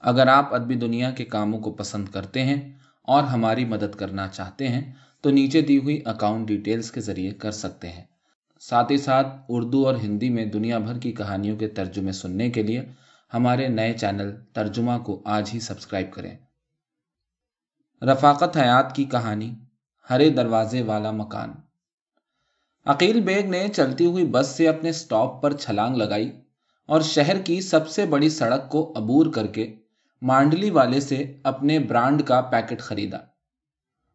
اگر آپ ادبی دنیا کے کاموں کو پسند کرتے ہیں اور ہماری مدد کرنا چاہتے ہیں، تو نیچے دی ہوئی اکاؤنٹ ڈیٹیلز کے ذریعے کر سکتے ہیں۔ ساتھ ہی ساتھ، اردو اور ہندی میں دنیا بھر کی کہانیوں کے ترجمے سننے کے لیے ہمارے نئے چینل ترجمہ کو آج ہی سبسکرائب کریں۔ رفاقت حیات کی کہانی، ہرے دروازے والا مکان۔ عقیل بیگ نے چلتی ہوئی بس سے اپنے سٹاپ پر چھلانگ لگائی اور شہر کی سب سے بڑی سڑک کو عبور کر کے مانڈلی والے سے اپنے برانڈ کا پیکٹ خریدا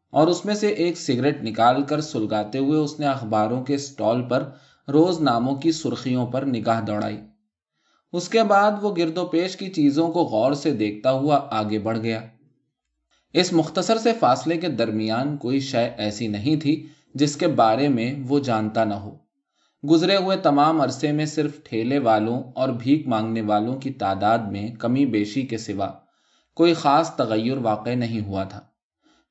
اور اس میں سے ایک سگریٹ نکال کر سلگاتے ہوئے اس نے اخباروں کے سٹال پر روز ناموں کی سرخیوں پر نگاہ دوڑائی۔ اس کے بعد وہ گرد و پیش کی چیزوں کو غور سے دیکھتا ہوا آگے بڑھ گیا۔ اس مختصر سے فاصلے کے درمیان کوئی شے ایسی نہیں تھی جس کے بارے میں وہ جانتا نہ ہو۔ گزرے ہوئے تمام عرصے میں صرف ٹھیلے والوں اور بھیک مانگنے والوں کی تعداد میں کمی بیشی کے سوا۔ کوئی خاص تغیر واقع نہیں ہوا تھا۔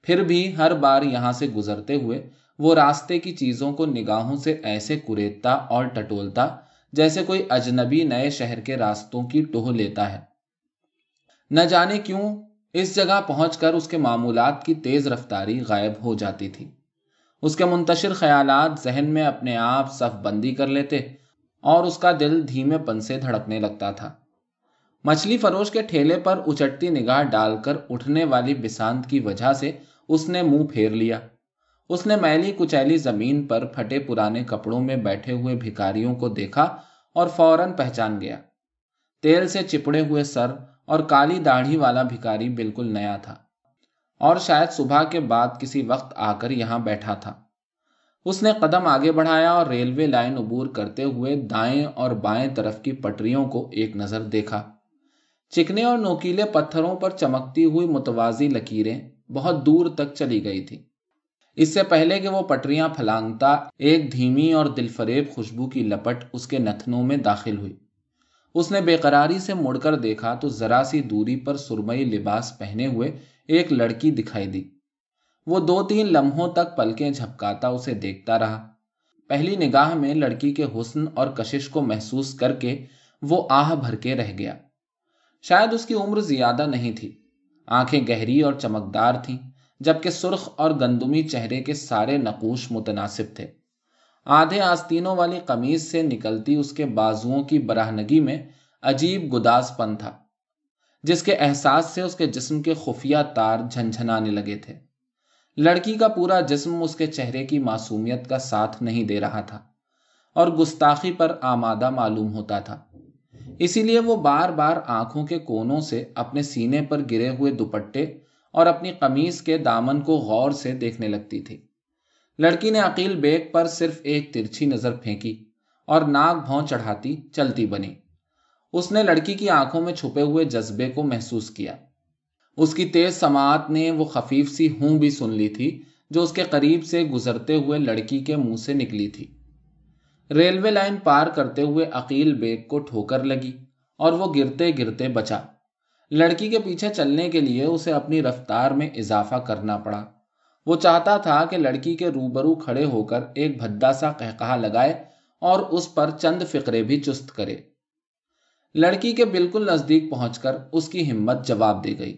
پھر بھی ہر بار یہاں سے گزرتے ہوئے وہ راستے کی چیزوں کو نگاہوں سے ایسے کریدتا اور ٹٹولتا جیسے کوئی اجنبی نئے شہر کے راستوں کی ٹوہ لیتا ہے۔ نہ جانے کیوں اس جگہ پہنچ کر اس کے معمولات کی تیز رفتاری غائب ہو جاتی تھی۔ اس کے منتشر خیالات ذہن میں اپنے آپ صف بندی کر لیتے اور اس کا دل دھیمے پن سے دھڑکنے لگتا تھا۔ مچھلی فروش کے ٹھیلے پر اچٹتی نگاہ ڈال کر اٹھنے والی بسانت کی وجہ سے اس نے منہ پھیر لیا۔ اس نے میلی کچیلی زمین پر پھٹے پرانے کپڑوں میں بیٹھے ہوئے بھکاریوں کو دیکھا اور فوراً پہچان گیا۔ تیل سے چپڑے ہوئے سر اور کالی داڑھی والا بھکاری بالکل نیا تھا اور شاید صبح کے بعد کسی وقت آ کر یہاں بیٹھا تھا۔ اس نے قدم آگے بڑھایا اور ریلوے لائن عبور کرتے ہوئے دائیں اور بائیں طرف کی پٹریوں کو ایک نظر دیکھا۔ چکنے اور نوکیلے پتھروں پر چمکتی ہوئی متوازی لکیریں بہت دور تک چلی گئی تھی اس سے پہلے کہ وہ پٹریاں پھلانگتا، ایک دھیمی اور دل فریب خوشبو کی لپٹ اس کے نتنوں میں داخل ہوئی۔ اس نے بے قراری سے مڑ کر دیکھا تو ذرا سی دوری پر سرمئی لباس پہنے ہوئے ایک لڑکی دکھائی دی۔ وہ دو تین لمحوں تک پلکیں جھپکاتا اسے دیکھتا رہا۔ پہلی نگاہ میں لڑکی کے حسن اور کشش کو محسوس کر کے وہ آہ بھر کے رہ گیا۔ شاید اس کی عمر زیادہ نہیں تھی۔ آنکھیں گہری اور چمکدار تھیں، جبکہ سرخ اور گندمی چہرے کے سارے نقوش متناسب تھے۔ آدھے آستینوں والی قمیض سے نکلتی اس کے بازوؤں کی براہنگی میں عجیب گداس پن تھا، جس کے احساس سے اس کے جسم کے خفیہ تار جھنجھنانے لگے تھے۔ لڑکی کا پورا جسم اس کے چہرے کی معصومیت کا ساتھ نہیں دے رہا تھا، اور گستاخی پر آمادہ معلوم ہوتا تھا۔ اسی لیے وہ بار بار آنکھوں کے کونوں سے اپنے سینے پر گرے ہوئے دوپٹے اور اپنی قمیض کے دامن کو غور سے دیکھنے لگتی تھی۔ لڑکی نے عقیل بیگ پر صرف ایک ترچھی نظر پھینکی اور ناک بھون چڑھاتی چلتی بنی۔ اس نے لڑکی کی آنکھوں میں چھپے ہوئے جذبے کو محسوس کیا۔ اس کی تیز سماعت نے وہ خفیف سی ہوں بھی سن لی تھی جو اس کے قریب سے گزرتے ہوئے لڑکی کے منہ سے نکلی تھی۔ ریلوے لائن پار کرتے ہوئے عقیل بیگ کو ٹھوکر لگی اور وہ گرتے گرتے بچا۔ لڑکی کے پیچھے چلنے کے لیے اسے اپنی رفتار میں اضافہ کرنا پڑا۔ وہ چاہتا تھا کہ لڑکی کے روبرو کھڑے ہو کر ایک بھدا سا کہا لگائے اور اس پر چند فکرے بھی چست کرے۔ لڑکی کے بالکل نزدیک پہنچ کر اس کی ہمت جواب دے گئی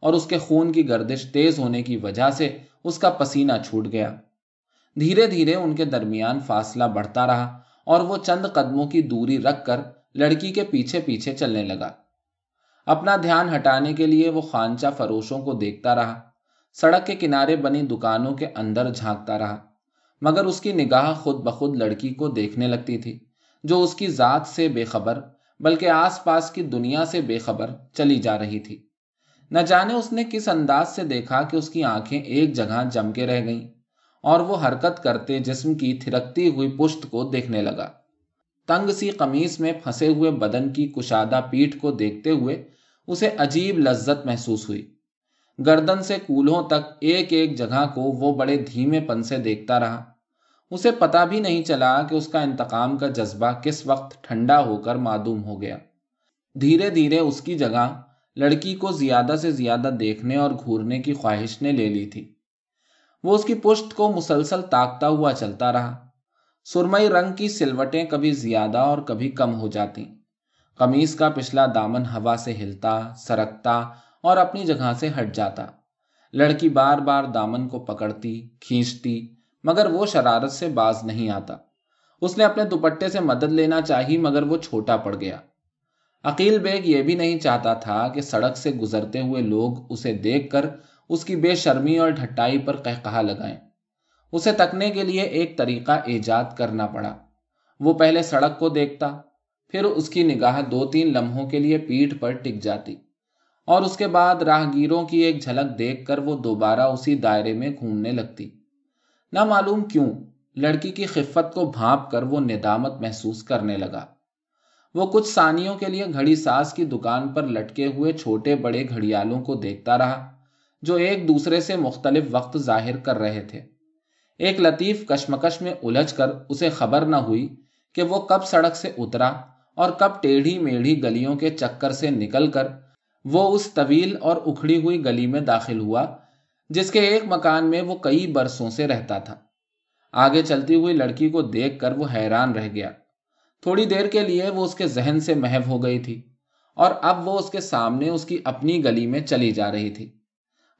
اور اس کے خون کی گردش تیز ہونے کی وجہ سے اس کا پسینہ چھوٹ گیا۔ دھیرے دھیرے ان کے درمیان فاصلہ بڑھتا رہا اور وہ چند قدموں کی دوری رکھ کر لڑکی کے پیچھے پیچھے چلنے لگا۔ اپنا دھیان ہٹانے کے لیے وہ خانچہ فروشوں کو دیکھتا رہا۔ سڑک کے کنارے بنی دکانوں کے اندر جھانکتا رہا۔ مگر اس کی نگاہ خود بخود لڑکی کو دیکھنے لگتی تھی، جو اس کی ذات سے بے خبر، بلکہ آس پاس کی دنیا سے بے خبر چلی جا رہی تھی۔ نہ جانے اس نے کس انداز سے دیکھا کہ اس کی آنکھیں ایک جگہ جم کے رہ گئیں۔ اور وہ حرکت کرتے جسم کی تھرکتی ہوئی پشت کو دیکھنے لگا۔ تنگ سی قمیص میں پھنسے ہوئے بدن کی کشادہ پیٹھ کو دیکھتے ہوئے اسے عجیب لذت محسوس ہوئی۔ گردن سے کولہوں تک ایک ایک جگہ کو وہ بڑے دھیمے پن سے دیکھتا رہا۔ اسے پتا بھی نہیں چلا کہ اس کا انتقام کا جذبہ کس وقت ٹھنڈا ہو کر معدوم ہو گیا۔ دھیرے دھیرے اس کی جگہ لڑکی کو زیادہ سے زیادہ دیکھنے اور گھورنے کی خواہش نے لے لی تھی۔ وہ اس کی پشت کو مسلسل تاکتا ہوا چلتا رہا۔ سرمئی رنگ کی سلوٹیں کبھی زیادہ اور کبھی کم ہو جاتی۔ قمیص کا پچھلا دامن ہوا سے ہلتا، سرکتا اور اپنی جگہ سے ہٹ جاتا۔ لڑکی بار بار دامن کو پکڑتی، کھینچتی، مگر وہ شرارت سے باز نہیں آتا۔ اس نے اپنے دوپٹے سے مدد لینا چاہی، مگر وہ چھوٹا پڑ گیا۔ عقیل بیگ یہ بھی نہیں چاہتا تھا کہ سڑک سے گزرتے ہوئے لوگ اسے دیکھ کر اس کی بے شرمی اور ڈھٹائی پر کہا لگائیں۔ اسے تکنے کے لیے ایک طریقہ ایجاد کرنا پڑا۔ وہ پہلے سڑک کو دیکھتا، پھر اس کی نگاہ دو تین لمحوں کے لیے پیٹھ پر ٹک جاتی۔ اور اس کے بعد راہگیروں کی ایک جھلک دیکھ کر وہ دوبارہ اسی دائرے میں گھومنے لگتی۔ نہ معلوم کیوں، لڑکی کی خفت کو بھانپ کر وہ ندامت محسوس کرنے لگا۔ وہ کچھ سانیوں کے لیے گھڑی ساز کی دکان پر لٹکے ہوئے چھوٹے بڑے گھڑیالوں کو دیکھتا رہا۔ جو ایک دوسرے سے مختلف وقت ظاہر کر رہے تھے۔ ایک لطیف کشمکش میں الجھ کر اسے خبر نہ ہوئی کہ وہ کب سڑک سے اترا اور کب ٹیڑھی میڑھی گلیوں کے چکر سے نکل کر وہ اس طویل اور اکھڑی ہوئی گلی میں داخل ہوا، جس کے ایک مکان میں وہ کئی برسوں سے رہتا تھا۔ آگے چلتی ہوئی لڑکی کو دیکھ کر وہ حیران رہ گیا۔ تھوڑی دیر کے لیے وہ اس کے ذہن سے محو ہو گئی تھی اور اب وہ اس کے سامنے اس کی اپنی گلی میں چلی جا رہی تھی۔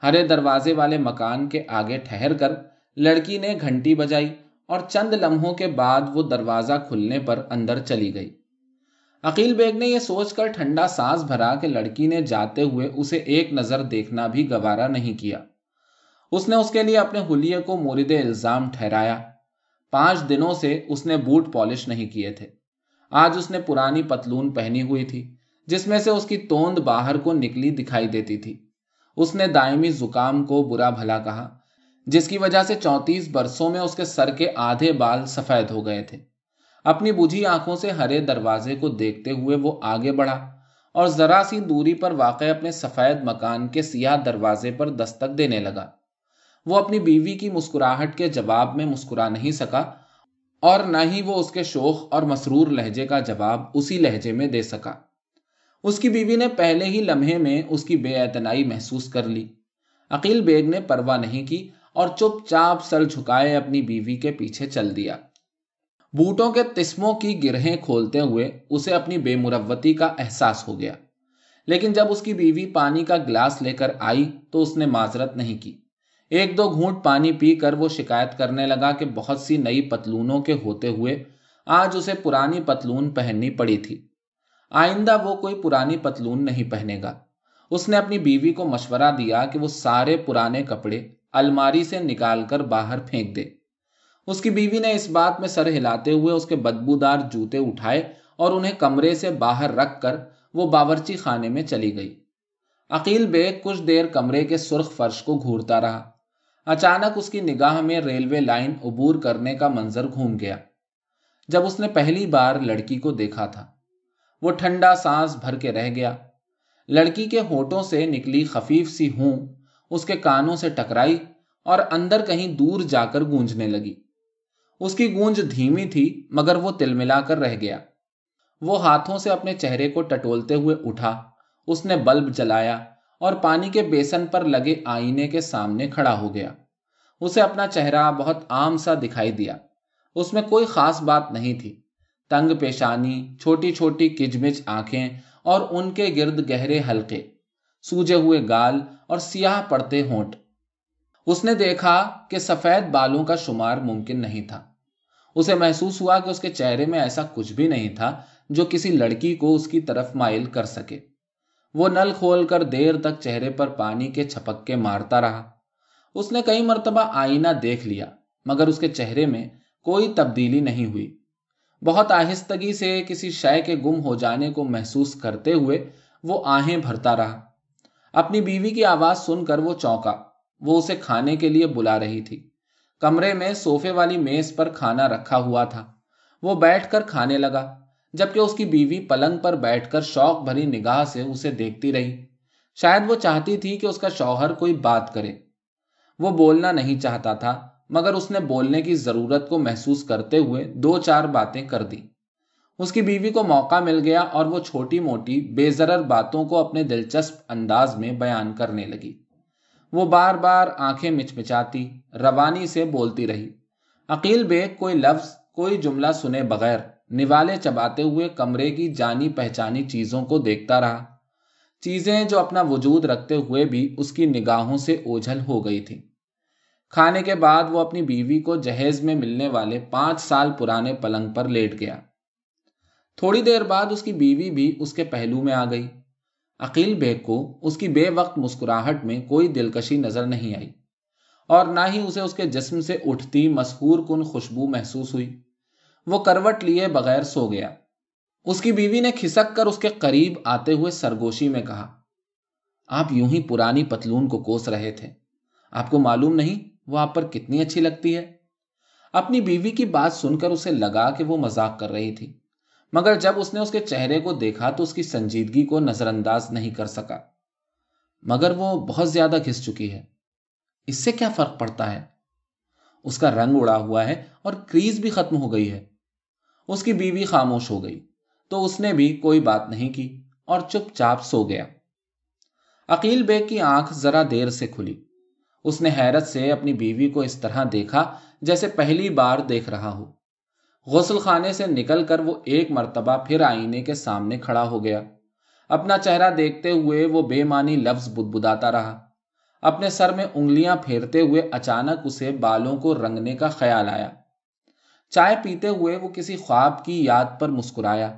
ہرے دروازے والے مکان کے آگے ٹھہر کر لڑکی نے گھنٹی بجائی اور چند لمحوں کے بعد وہ دروازہ کھلنے پر اندر چلی گئی۔ عقیل بیگ نے یہ سوچ کر ٹھنڈا سانس بھرا کہ لڑکی نے جاتے ہوئے اسے ایک نظر دیکھنا بھی گوارا نہیں کیا۔ اس نے اس کے لیے اپنے حلیے کو مورد الزام ٹھہرایا۔ پانچ دنوں سے اس نے بوٹ پالش نہیں کیے تھے۔ آج اس نے پرانی پتلون پہنی ہوئی تھی، جس میں سے اس کی توند باہر کو نکلی دکھائی دیتی تھی۔ اس نے دائمی زکام کو برا بھلا کہا، جس کی وجہ سے چونتیس برسوں میں اس کے سر کے آدھے بال سفید ہو گئے تھے۔ اپنی بجھی آنکھوں سے ہرے دروازے کو دیکھتے ہوئے وہ آگے بڑھا اور ذرا سی دوری پر واقع اپنے سفید مکان کے سیاہ دروازے پر دستک دینے لگا۔ وہ اپنی بیوی کی مسکراہٹ کے جواب میں مسکرا نہیں سکا اور نہ ہی وہ اس کے شوق اور مسرور لہجے کا جواب اسی لہجے میں دے سکا۔ اس کی بیوی نے پہلے ہی لمحے میں اس کی بے اعتنائی محسوس کر لی۔ عقیل بیگ نے پرواہ نہیں کی اور چپ چاپ سر جھکائے اپنی بیوی کے پیچھے چل دیا۔ بوٹوں کے تسموں کی گرہیں کھولتے ہوئے اسے اپنی بے مروتی کا احساس ہو گیا۔ لیکن جب اس کی بیوی پانی کا گلاس لے کر آئی تو اس نے معذرت نہیں کی۔ ایک دو گھونٹ پانی پی کر وہ شکایت کرنے لگا کہ بہت سی نئی پتلونوں کے ہوتے ہوئے آج اسے پرانی پتلون پہننی پڑی تھی۔ آئندہ وہ کوئی پرانی پتلون نہیں پہنے گا۔ اس نے اپنی بیوی کو مشورہ دیا کہ وہ سارے پرانے کپڑے الماری سے نکال کر باہر پھینک دے۔ اس کی بیوی نے اس بات میں سر ہلاتے ہوئے اس کے بدبودار جوتے اٹھائے اور انہیں کمرے سے باہر رکھ کر وہ باورچی خانے میں چلی گئی۔ عقیل بیگ کچھ دیر کمرے کے سرخ فرش کو گھورتا رہا۔ اچانک اس کی نگاہ میں ریلوے لائن عبور کرنے کا منظر گھوم گیا۔ جب اس نے پہلی بار لڑکی کو دیکھا تھا۔ وہ ٹھنڈا سانس بھر کے رہ گیا۔ لڑکی کے ہوٹوں سے نکلی خفیف سی ہوں، اس کے کانوں سے ٹکرائی اور اندر کہیں دور جا کر گونجنے لگی۔ اس کی گونج دھیمی تھی، مگر وہ تل ملا کر رہ گیا۔ وہ ہاتھوں سے اپنے چہرے کو ٹٹولتے ہوئے اٹھا۔ اس نے بلب جلایا اور پانی کے بیسن پر لگے آئینے کے سامنے کھڑا ہو گیا۔ اسے اپنا چہرہ بہت عام سا دکھائی دیا۔ اس میں کوئی خاص بات نہیں تھی۔ تنگ پیشانی، چھوٹی چھوٹی کجمچ آنکھیں اور ان کے گرد گہرے ہلکے سوجے ہوئے گال اور سیاہ پڑتے ہونٹ۔ اس نے دیکھا کہ سفید بالوں کا شمار ممکن نہیں تھا۔ اسے محسوس ہوا کہ اس کے چہرے میں ایسا کچھ بھی نہیں تھا جو کسی لڑکی کو اس کی طرف مائل کر سکے۔ وہ نل کھول کر دیر تک چہرے پر پانی کے چھپک کے مارتا رہا۔ اس نے کئی مرتبہ آئینہ دیکھ لیا، مگر اس کے چہرے میں کوئی تبدیلی نہیں ہوئی۔ بہت آہستگی سے کسی شے کے گم ہو جانے کو محسوس کرتے ہوئے وہ آہیں بھرتا رہا۔ اپنی بیوی کی آواز سن کر وہ چونکا، وہ اسے کھانے کے لیے بلا رہی تھی۔ کمرے میں سوفے والی میز پر کھانا رکھا ہوا تھا۔ وہ بیٹھ کر کھانے لگا، جبکہ اس کی بیوی پلنگ پر بیٹھ کر شوق بھری نگاہ سے اسے دیکھتی رہی۔ شاید وہ چاہتی تھی کہ اس کا شوہر کوئی بات کرے۔ وہ بولنا نہیں چاہتا تھا۔ مگر اس نے بولنے کی ضرورت کو محسوس کرتے ہوئے دو چار باتیں کر دی اس کی بیوی کو موقع مل گیا اور وہ چھوٹی موٹی بے ضرر باتوں کو اپنے دلچسپ انداز میں بیان کرنے لگی۔ وہ بار بار آنکھیں مچمچاتی، روانی سے بولتی رہی۔ عقیل بیگ کوئی لفظ، کوئی جملہ سنے بغیر نوالے چباتے ہوئے کمرے کی جانی پہچانی چیزوں کو دیکھتا رہا۔ چیزیں جو اپنا وجود رکھتے ہوئے بھی اس کی نگاہوں سے اوجھل ہو گئی تھی کھانے کے بعد وہ اپنی بیوی کو جہیز میں ملنے والے پانچ سال پرانے پلنگ پر لیٹ گیا۔ تھوڑی دیر بعد اس کی بیوی بھی اس کے پہلو میں آ گئی۔ عقیل بیگ کو اس کی بے وقت مسکراہٹ میں کوئی دلکشی نظر نہیں آئی اور نہ ہی اسے اس کے جسم سے اٹھتی مسکور کن خوشبو محسوس ہوئی۔ وہ کروٹ لیے بغیر سو گیا۔ اس کی بیوی نے کھسک کر اس کے قریب آتے ہوئے سرگوشی میں کہا، آپ یوں ہی پرانی پتلون کو کوس رہے تھے۔ آپ کو معلوم نہیں وہ آپ پر کتنی اچھی لگتی ہے؟ اپنی بیوی کی بات سن کر اسے لگا کہ وہ مذاق کر رہی تھی، مگر جب اس نے اس کے چہرے کو دیکھا تو اس کی سنجیدگی کو نظر انداز نہیں کر سکا۔ مگر وہ بہت زیادہ گھس چکی ہے۔ اس سے کیا فرق پڑتا ہے؟ اس کا رنگ اڑا ہوا ہے اور کریز بھی ختم ہو گئی ہے۔ اس کی بیوی خاموش ہو گئی، تو اس نے بھی کوئی بات نہیں کی اور چپ چاپ سو گیا۔ عقیل بیگ کی آنکھ ذرا دیر سے کھلی۔ اس نے حیرت سے اپنی بیوی کو اس طرح دیکھا جیسے پہلی بار دیکھ رہا ہو۔ غسل خانے سے نکل کر وہ ایک مرتبہ پھر آئینے کے سامنے کھڑا ہو گیا۔ اپنا چہرہ دیکھتے ہوئے وہ بے معنی لفظ بدبداتا رہا۔ اپنے سر میں انگلیاں پھیرتے ہوئے اچانک اسے بالوں کو رنگنے کا خیال آیا۔ چائے پیتے ہوئے وہ کسی خواب کی یاد پر مسکرایا۔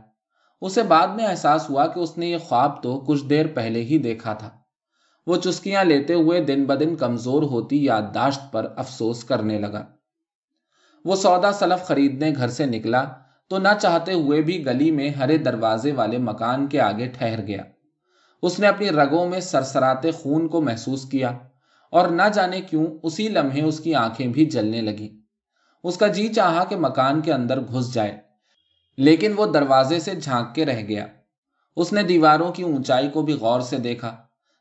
اسے بعد میں احساس ہوا کہ اس نے یہ خواب تو کچھ دیر پہلے ہی دیکھا تھا۔ وہ چسکیاں لیتے ہوئے دن بدن کمزور ہوتی یادداشت پر افسوس کرنے لگا۔ وہ سودا سلف خریدنے گھر سے نکلا تو نہ چاہتے ہوئے بھی گلی میں ہرے دروازے والے مکان کے آگے ٹھہر گیا۔ اس نے اپنی رگوں میں سرسراتے خون کو محسوس کیا اور نہ جانے کیوں اسی لمحے اس کی آنکھیں بھی جلنے لگی اس کا جی چاہا کہ مکان کے اندر گھس جائے، لیکن وہ دروازے سے جھانک کے رہ گیا۔ اس نے دیواروں کی اونچائی کو بھی غور سے دیکھا۔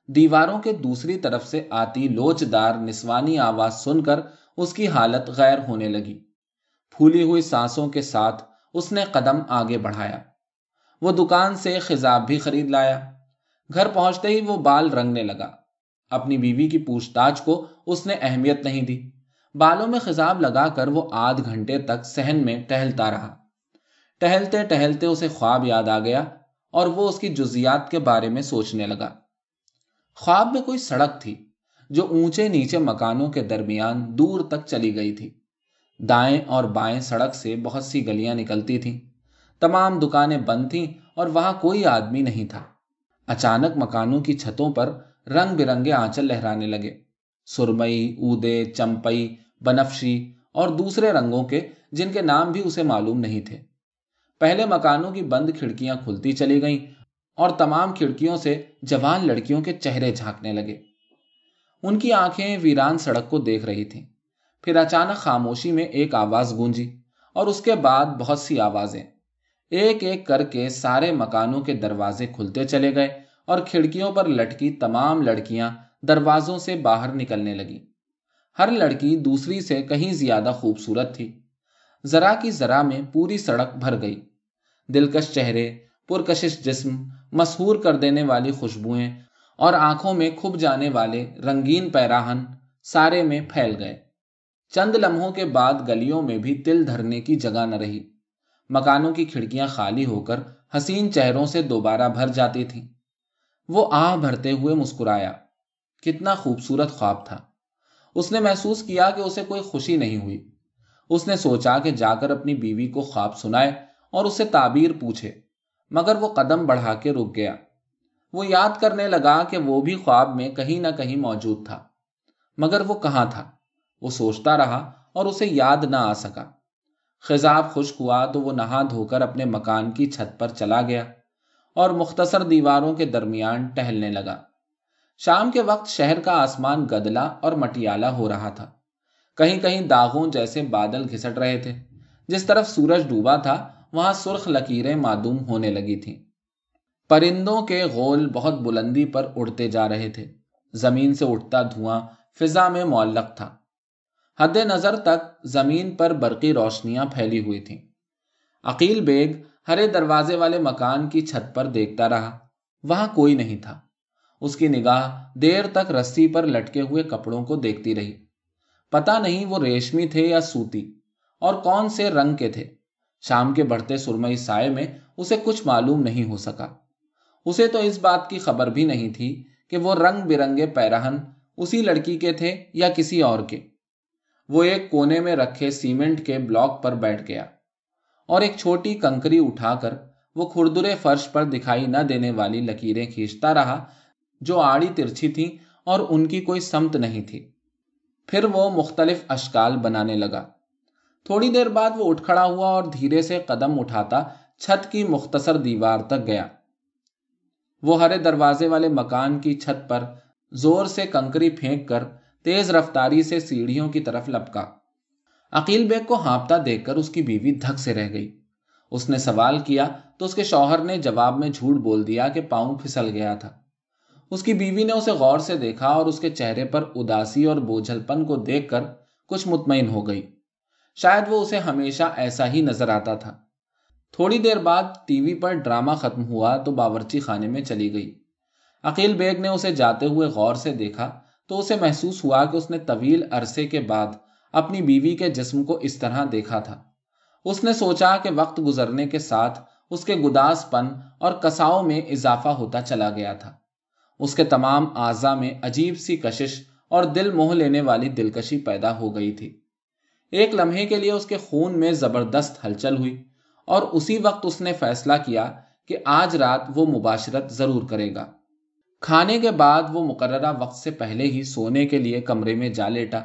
دیواروں کے دوسری طرف سے آتی لوچ دار نسوانی آواز سن کر اس کی حالت غیر ہونے لگی۔ پھولی ہوئی سانسوں کے ساتھ اس نے قدم آگے بڑھایا۔ وہ دکان سے خزاب بھی خرید لایا۔ گھر پہنچتے ہی وہ بال رنگنے لگا۔ اپنی بیوی کی پوچھ تاچھ کو اس نے اہمیت نہیں دی۔ بالوں میں خزاب لگا کر وہ آدھ گھنٹے تک سہن میں ٹہلتا رہا۔ ٹہلتے ٹہلتے اسے خواب یاد آ گیا اور وہ اس کی جزیات کے بارے میں سوچنے لگا۔ خواب میں کوئی سڑک تھی جو اونچے نیچے مکانوں کے درمیان دور تک چلی گئی تھی۔ دائیں اور بائیں سڑک سے بہت سی گلیاں نکلتی تھیں۔ تمام دکانیں بند تھیں اور وہاں کوئی آدمی نہیں تھا۔ اچانک مکانوں کی چھتوں پر رنگ برنگے آنچل لہرانے لگے۔ سرمئی، اودے، چمپئی، بنفشی اور دوسرے رنگوں کے جن کے نام بھی اسے معلوم نہیں تھے۔ پہلے مکانوں کی بند کھڑکیاں کھلتی چلی گئیں۔ اور تمام کھڑکیوں سے جوان لڑکیوں کے چہرے جھانکنے لگے۔ ان کی آنکھیں ویران سڑک کو دیکھ رہی تھیں۔ پھر اچانک خاموشی میں ایک آواز گونجی اور اس کے بعد بہت سی آوازیں۔ ایک ایک کر کے سارے مکانوں کے دروازے کھلتے چلے گئے اور کھڑکیوں پر لٹکی تمام لڑکیاں دروازوں سے باہر نکلنے لگی ہر لڑکی دوسری سے کہیں زیادہ خوبصورت تھی۔ ذرا کی ذرا میں پوری سڑک بھر گئی۔ دلکش چہرے، پرکشش جسم مسحور کر دینے والی خوشبوئیں اور آنکھوں میں کھب جانے والے رنگین پیراہن سارے میں پھیل گئے۔ چند لمحوں کے بعد گلیوں میں بھی تل دھرنے کی جگہ نہ رہی۔ مکانوں کی کھڑکیاں خالی ہو کر حسین چہروں سے دوبارہ بھر جاتی تھیں۔ وہ آہ بھرتے ہوئے مسکرایا۔ کتنا خوبصورت خواب تھا۔ اس نے محسوس کیا کہ اسے کوئی خوشی نہیں ہوئی۔ اس نے سوچا کہ جا کر اپنی بیوی کو خواب سنائے اور اسے تعبیر پوچھے۔ مگر وہ قدم بڑھا کے رک گیا۔ وہ یاد کرنے لگا کہ وہ بھی خواب میں کہیں نہ کہیں موجود تھا، مگر وہ کہاں تھا؟ وہ سوچتا رہا اور اسے یاد نہ آ سکا۔ خزاب خشک ہوا تو وہ نہا دھو کر اپنے مکان کی چھت پر چلا گیا اور مختصر دیواروں کے درمیان ٹہلنے لگا۔ شام کے وقت شہر کا آسمان گدلا اور مٹیالہ ہو رہا تھا۔ کہیں کہیں داغوں جیسے بادل گھسٹ رہے تھے۔ جس طرف سورج ڈوبا تھا وہاں سرخ لکیریں معدوم ہونے لگی تھیں۔ پرندوں کے غول بہت بلندی پر اڑتے جا رہے تھے۔ زمین سے اٹھتا دھواں فضا میں معلق تھا۔ حد نظر تک زمین پر برقی روشنیاں پھیلی ہوئی تھیں۔ عقیل بیگ ہرے دروازے والے مکان کی چھت پر دیکھتا رہا۔ وہاں کوئی نہیں تھا۔ اس کی نگاہ دیر تک رسی پر لٹکے ہوئے کپڑوں کو دیکھتی رہی۔ پتا نہیں وہ ریشمی تھے یا سوتی اور کون سے رنگ کے تھے۔ شام کے بڑھتے سرمئی سائے میں اسے کچھ معلوم نہیں ہو سکا۔ اسے تو اس بات کی خبر بھی نہیں تھی کہ وہ رنگ برنگے پیرہن اسی لڑکی کے تھے یا کسی اور کے۔ وہ ایک کونے میں رکھے سیمنٹ کے بلاک پر بیٹھ گیا اور ایک چھوٹی کنکری اٹھا کر وہ کھردرے فرش پر دکھائی نہ دینے والی لکیریں کھینچتا رہا جو آڑی ترچھی تھی اور ان کی کوئی سمت نہیں تھی۔ پھر وہ مختلف اشکال بنانے لگا۔ تھوڑی دیر بعد وہ اٹھ کھڑا ہوا اور دھیرے سے قدم اٹھاتا چھت کی مختصر دیوار تک گیا۔ وہ ہرے دروازے والے مکان کی چھت پر زور سے کنکری پھینک کر تیز رفتاری سے سیڑھیوں کی طرف لپکا۔ عقیل بیگ کو ہانپتا دیکھ کر اس کی بیوی دھک سے رہ گئی۔ اس نے سوال کیا تو اس کے شوہر نے جواب میں جھوٹ بول دیا کہ پاؤں پھسل گیا تھا۔ اس کی بیوی نے اسے غور سے دیکھا اور اس کے چہرے پر اداسی اور بوجھل پن کو دیکھ کر کچھ مطمئن ہو گئی۔ شاید وہ اسے ہمیشہ ایسا ہی نظر آتا تھا۔ تھوڑی دیر بعد ٹی وی پر ڈرامہ ختم ہوا تو باورچی خانے میں چلی گئی۔ عقیل بیگ نے اسے جاتے ہوئے غور سے دیکھا تو اسے محسوس ہوا کہ اس نے طویل عرصے کے بعد اپنی بیوی کے جسم کو اس طرح دیکھا تھا۔ اس نے سوچا کہ وقت گزرنے کے ساتھ اس کے گداس پن اور کساؤ میں اضافہ ہوتا چلا گیا تھا۔ اس کے تمام اعضا میں عجیب سی کشش اور دل موہ لینے والی دلکشی پیدا ہو گئی تھی۔ ایک لمحے کے لیے اس کے خون میں زبردست ہلچل ہوئی اور اسی وقت اس نے فیصلہ کیا کہ آج رات وہ مباشرت ضرور کرے گا۔ کھانے کے بعد وہ مقررہ وقت سے پہلے ہی سونے کے لیے کمرے میں جا لیٹا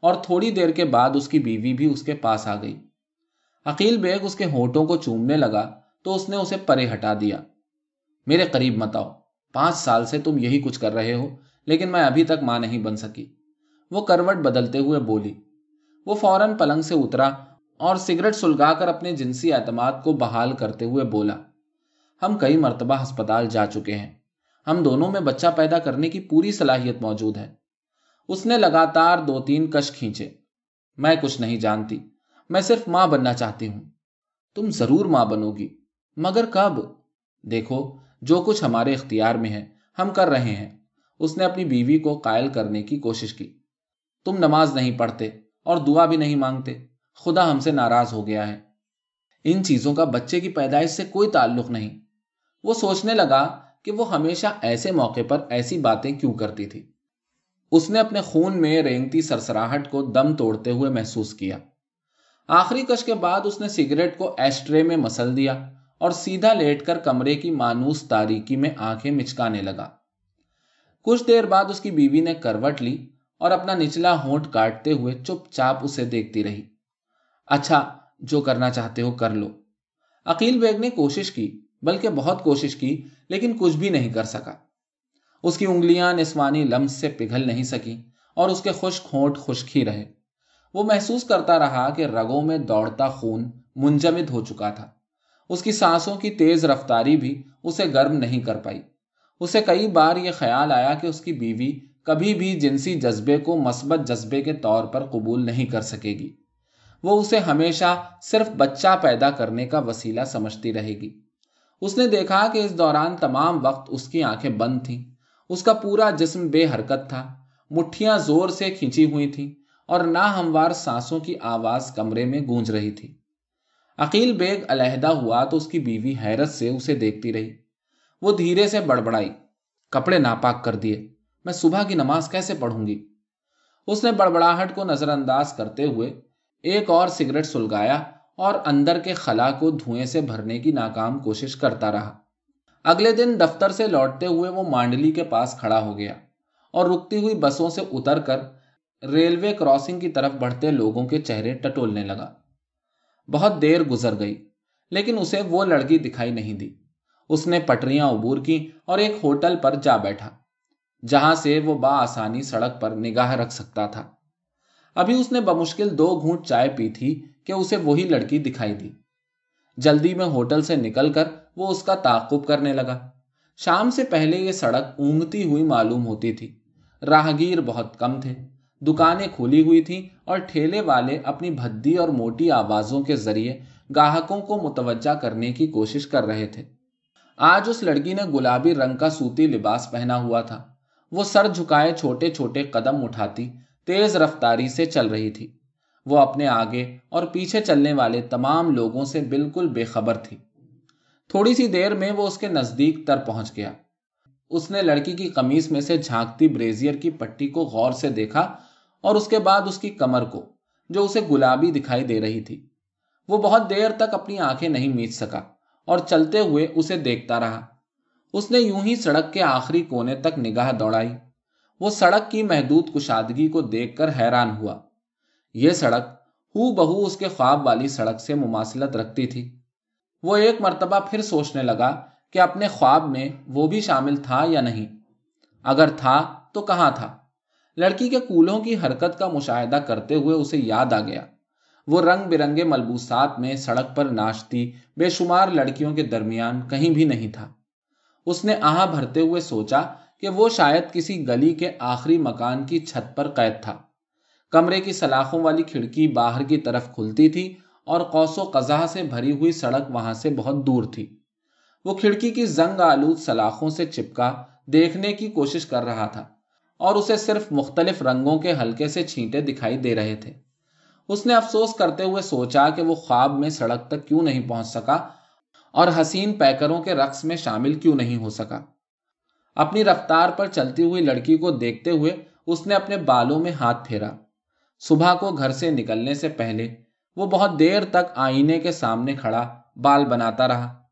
اور تھوڑی دیر کے بعد اس کی بیوی بھی اس کے پاس آ گئی۔ عقیل بیگ اس کے ہونٹوں کو چومنے لگا تو اس نے اسے پرے ہٹا دیا۔ میرے قریب مت آؤ، پانچ سال سے تم یہی کچھ کر رہے ہو، لیکن میں ابھی تک ماں نہیں بن سکی۔ وہ کروٹ بدلتے ہوئے بولی وہ فوراً پلنگ سے اترا اور سگریٹ سلگا کر اپنے جنسی اعتماد کو بحال کرتے ہوئے بولا، ہم کئی مرتبہ ہسپتال جا چکے ہیں۔ ہم دونوں میں بچہ پیدا کرنے کی پوری صلاحیت موجود ہے۔ اس نے لگاتار دو تین کش کھینچے۔ میں کچھ نہیں جانتی، میں صرف ماں بننا چاہتی ہوں۔ تم ضرور ماں بنو گی، مگر کب؟ دیکھو، جو کچھ ہمارے اختیار میں ہے، ہم کر رہے ہیں۔ اس نے اپنی بیوی کو قائل کرنے کی کوشش کی۔ تم نماز نہیں پڑھتے اور دعا بھی نہیں مانگتے۔ خدا ہم سے ناراض ہو گیا ہے۔ ان چیزوں کا بچے کی پیدائش سے کوئی تعلق نہیں۔ وہ سوچنے لگا کہ وہ ہمیشہ ایسے موقع پر ایسی باتیں کیوں کرتی تھی۔ اس نے اپنے خون میں رینگتی سرسراہٹ کو دم توڑتے ہوئے محسوس کیا۔ آخری کش کے بعد اس نے سگریٹ کو ایسٹرے میں مسل دیا اور سیدھا لیٹ کر کمرے کی مانوس تاریکی میں آنکھیں مچکانے لگا۔ کچھ دیر بعد اس کی بیوی نے کروٹ لی اور اپنا نچلا ہونٹ کاٹتے ہوئے چپ چاپ اسے دیکھتی رہی۔ اچھا جو کرنا چاہتے ہو کر لو۔ عقیل بیگ نے کوشش کی، بلکہ بہت کوشش کی، لیکن کچھ بھی نہیں کر سکا۔ اس کی انگلیاں نسوانی لمس سے پگھل نہیں سکی اور اس کے خشک ہونٹ خشک ہی رہے۔ وہ محسوس کرتا رہا کہ رگوں میں دوڑتا خون منجمد ہو چکا تھا۔ اس کی سانسوں کی تیز رفتاری بھی اسے گرم نہیں کر پائی۔ اسے کئی بار یہ خیال آیا کہ اس کی بیوی کبھی بھی جنسی جذبے کو مثبت جذبے کے طور پر قبول نہیں کر سکے گی۔ وہ اسے ہمیشہ صرف بچہ پیدا کرنے کا وسیلہ سمجھتی رہے گی۔ اس نے دیکھا کہ اس دوران تمام وقت اس کی آنکھیں بند تھیں۔ اس کا پورا جسم بے حرکت تھا۔ مٹھیاں زور سے کھینچی ہوئی تھیں اور نہ ہموار سانسوں کی آواز کمرے میں گونج رہی تھی۔ عقیل بیگ علیحدہ ہوا تو اس کی بیوی حیرت سے اسے دیکھتی رہی۔ وہ دھیرے سے بڑبڑائی، کپڑے ناپاک کر دیے۔ میں صبح کی نماز کیسے پڑھوں گی؟ اس نے بڑبڑاہٹ کو نظر انداز کرتے ہوئے ایک اور سگریٹ سلگایا اور اندر کے خلا کو دھوئیں سے بھرنے کی ناکام کوشش کرتا رہا۔ اگلے دن دفتر سے لوٹتے ہوئے وہ مانڈلی کے پاس کھڑا ہو گیا اور رکتی ہوئی بسوں سے اتر کر ریلوے کراسنگ کی طرف بڑھتے لوگوں کے چہرے ٹٹولنے لگا۔ بہت دیر گزر گئی، لیکن اسے وہ لڑکی دکھائی نہیں دی۔ اس نے پٹریاں عبور کی اور ایک ہوٹل پر جا بیٹھا۔ جہاں سے وہ بآسانی سڑک پر نگاہ رکھ سکتا تھا۔ ابھی اس نے بمشکل دو گھونٹ چائے پی تھی کہ اسے وہی لڑکی دکھائی دی۔ جلدی میں ہوٹل سے نکل کر وہ اس کا تعقب کرنے لگا۔ شام سے پہلے یہ سڑک اونگتی ہوئی معلوم ہوتی تھی۔ راہگیر بہت کم تھے۔ دکانیں کھلی ہوئی تھیں اور ٹھیلے والے اپنی بھدی اور موٹی آوازوں کے ذریعے گاہکوں کو متوجہ کرنے کی کوشش کر رہے تھے۔ آج اس لڑکی نے گلابی رنگ کا سوتی لباس پہنا ہوا تھا۔ وہ سر جھکائے چھوٹے چھوٹے قدم اٹھاتی، تیز رفتاری سے چل رہی تھی۔ وہ اپنے آگے اور پیچھے چلنے والے تمام لوگوں سے بالکل بے خبر تھی۔ تھوڑی سی دیر میں وہ اس کے نزدیک تر پہنچ گیا۔ اس نے لڑکی کی قمیص میں سے جھانکتی بریزیئر کی پٹی کو غور سے دیکھا اور اس کے بعد اس کی کمر کو، جو اسے گلابی دکھائی دے رہی تھی۔ وہ بہت دیر تک اپنی آنکھیں نہیں میچ سکا اور چلتے ہوئے اسے دیکھتا رہا۔ اس نے یوں ہی سڑک کے آخری کونے تک نگاہ دوڑائی۔ وہ سڑک کی محدود کشادگی کو دیکھ کر حیران ہوا۔ یہ سڑک ہو بہو اس کے خواب والی سڑک سے مماثلت رکھتی تھی۔ وہ ایک مرتبہ پھر سوچنے لگا کہ اپنے خواب میں وہ بھی شامل تھا یا نہیں۔ اگر تھا تو کہاں تھا؟ لڑکی کے کولوں کی حرکت کا مشاہدہ کرتے ہوئے اسے یاد آ گیا۔ وہ رنگ برنگے ملبوسات میں سڑک پر ناشتی بے شمار لڑکیوں کے درمیان کہیں بھی نہیں تھا۔ اس نے آہا بھرتے ہوئے سوچا کہ وہ شاید کسی گلی کے آخری مکان کی چھت پر قید تھا۔ کمرے کی سلاخوں والی کھڑکی باہر کی طرف کھلتی تھی اور قوس و قزح سے بھری ہوئی سڑک وہاں سے بہت دور تھی۔ وہ کھڑکی کی زنگ آلود سلاخوں سے چپکا دیکھنے کی کوشش کر رہا تھا اور اسے صرف مختلف رنگوں کے ہلکے سے چھینٹے دکھائی دے رہے تھے۔ اس نے افسوس کرتے ہوئے سوچا کہ وہ خواب میں سڑک تک کیوں نہیں پہنچ سکا اور حسین پیکروں کے رقص میں شامل کیوں نہیں ہو سکا۔ اپنی رفتار پر چلتی ہوئی لڑکی کو دیکھتے ہوئے اس نے اپنے بالوں میں ہاتھ پھیرا۔ صبح کو گھر سے نکلنے سے پہلے وہ بہت دیر تک آئینے کے سامنے کھڑا، بال بناتا رہا۔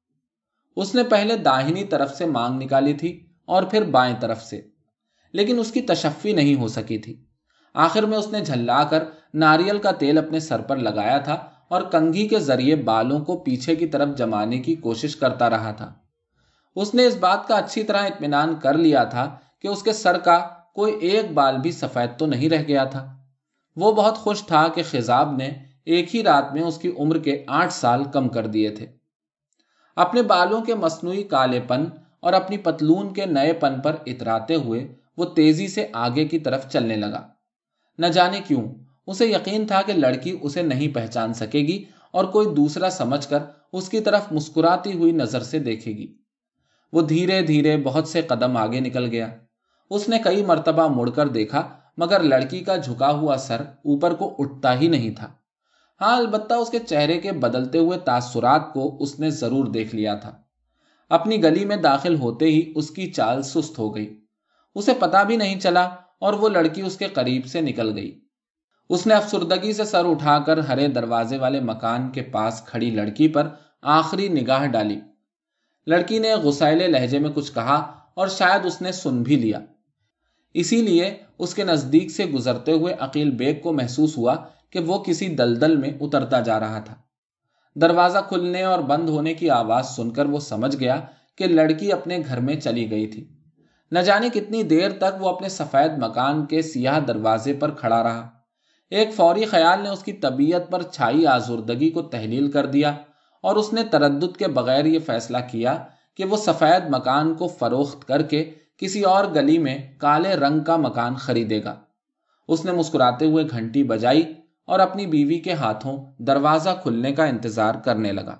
اس نے پہلے داہنی طرف سے مانگ نکالی تھی اور پھر بائیں طرف سے، لیکن اس کی تشفی نہیں ہو سکی تھی۔ آخر میں اس نے جھلا کر ناریل کا تیل اپنے سر پر لگایا تھا اور کنگھی کے ذریعے بالوں کو پیچھے کی طرف جمانے کی کوشش کرتا رہا تھا۔ اس نے اس بات کا اچھی طرح اطمینان کر لیا تھا کہ اس کے سر کا کوئی ایک بال بھی سفید تو نہیں رہ گیا تھا۔ وہ بہت خوش تھا کہ خزاب نے ایک ہی رات میں اس کی عمر کے آٹھ سال کم کر دیے تھے۔ اپنے بالوں کے مصنوعی کالے پن اور اپنی پتلون کے نئے پن پر اتراتے ہوئے وہ تیزی سے آگے کی طرف چلنے لگا۔ نہ جانے کیوں اسے یقین تھا کہ لڑکی اسے نہیں پہچان سکے گی اور کوئی دوسرا سمجھ کر اس کی طرف مسکراتی ہوئی نظر سے دیکھے گی۔ وہ دھیرے دھیرے بہت سے قدم آگے نکل گیا۔ اس نے کئی مرتبہ مڑ کر دیکھا، مگر لڑکی کا جھکا ہوا سر اوپر کو اٹھتا ہی نہیں تھا۔ ہاں البتہ اس کے چہرے کے بدلتے ہوئے تاثرات کو اس نے ضرور دیکھ لیا تھا۔ اپنی گلی میں داخل ہوتے ہی اس کی چال سست ہو گئی۔ اسے پتا بھی نہیں چلا اور وہ لڑکی اس کے قریب سے نکل گئی۔ اس نے افسردگی سے سر اٹھا کر ہرے دروازے والے مکان کے پاس کھڑی لڑکی پر آخری نگاہ ڈالی۔ لڑکی نے غسائلے لہجے میں کچھ کہا اور شاید اس نے سن بھی لیا۔ اسی لیے اس کے نزدیک سے گزرتے ہوئے عقیل بیگ کو محسوس ہوا کہ وہ کسی دلدل میں اترتا جا رہا تھا۔ دروازہ کھلنے اور بند ہونے کی آواز سن کر وہ سمجھ گیا کہ لڑکی اپنے گھر میں چلی گئی تھی۔ نہ جانے کتنی دیر تک وہ اپنے سفید مکان کے سیاہ دروازے پر کھڑا رہا۔ ایک فوری خیال نے اس کی طبیعت پر چھائی آزردگی کو تحلیل کر دیا اور اس نے تردد کے بغیر یہ فیصلہ کیا کہ وہ سفید مکان کو فروخت کر کے کسی اور گلی میں کالے رنگ کا مکان خریدے گا۔ اس نے مسکراتے ہوئے گھنٹی بجائی اور اپنی بیوی کے ہاتھوں دروازہ کھلنے کا انتظار کرنے لگا۔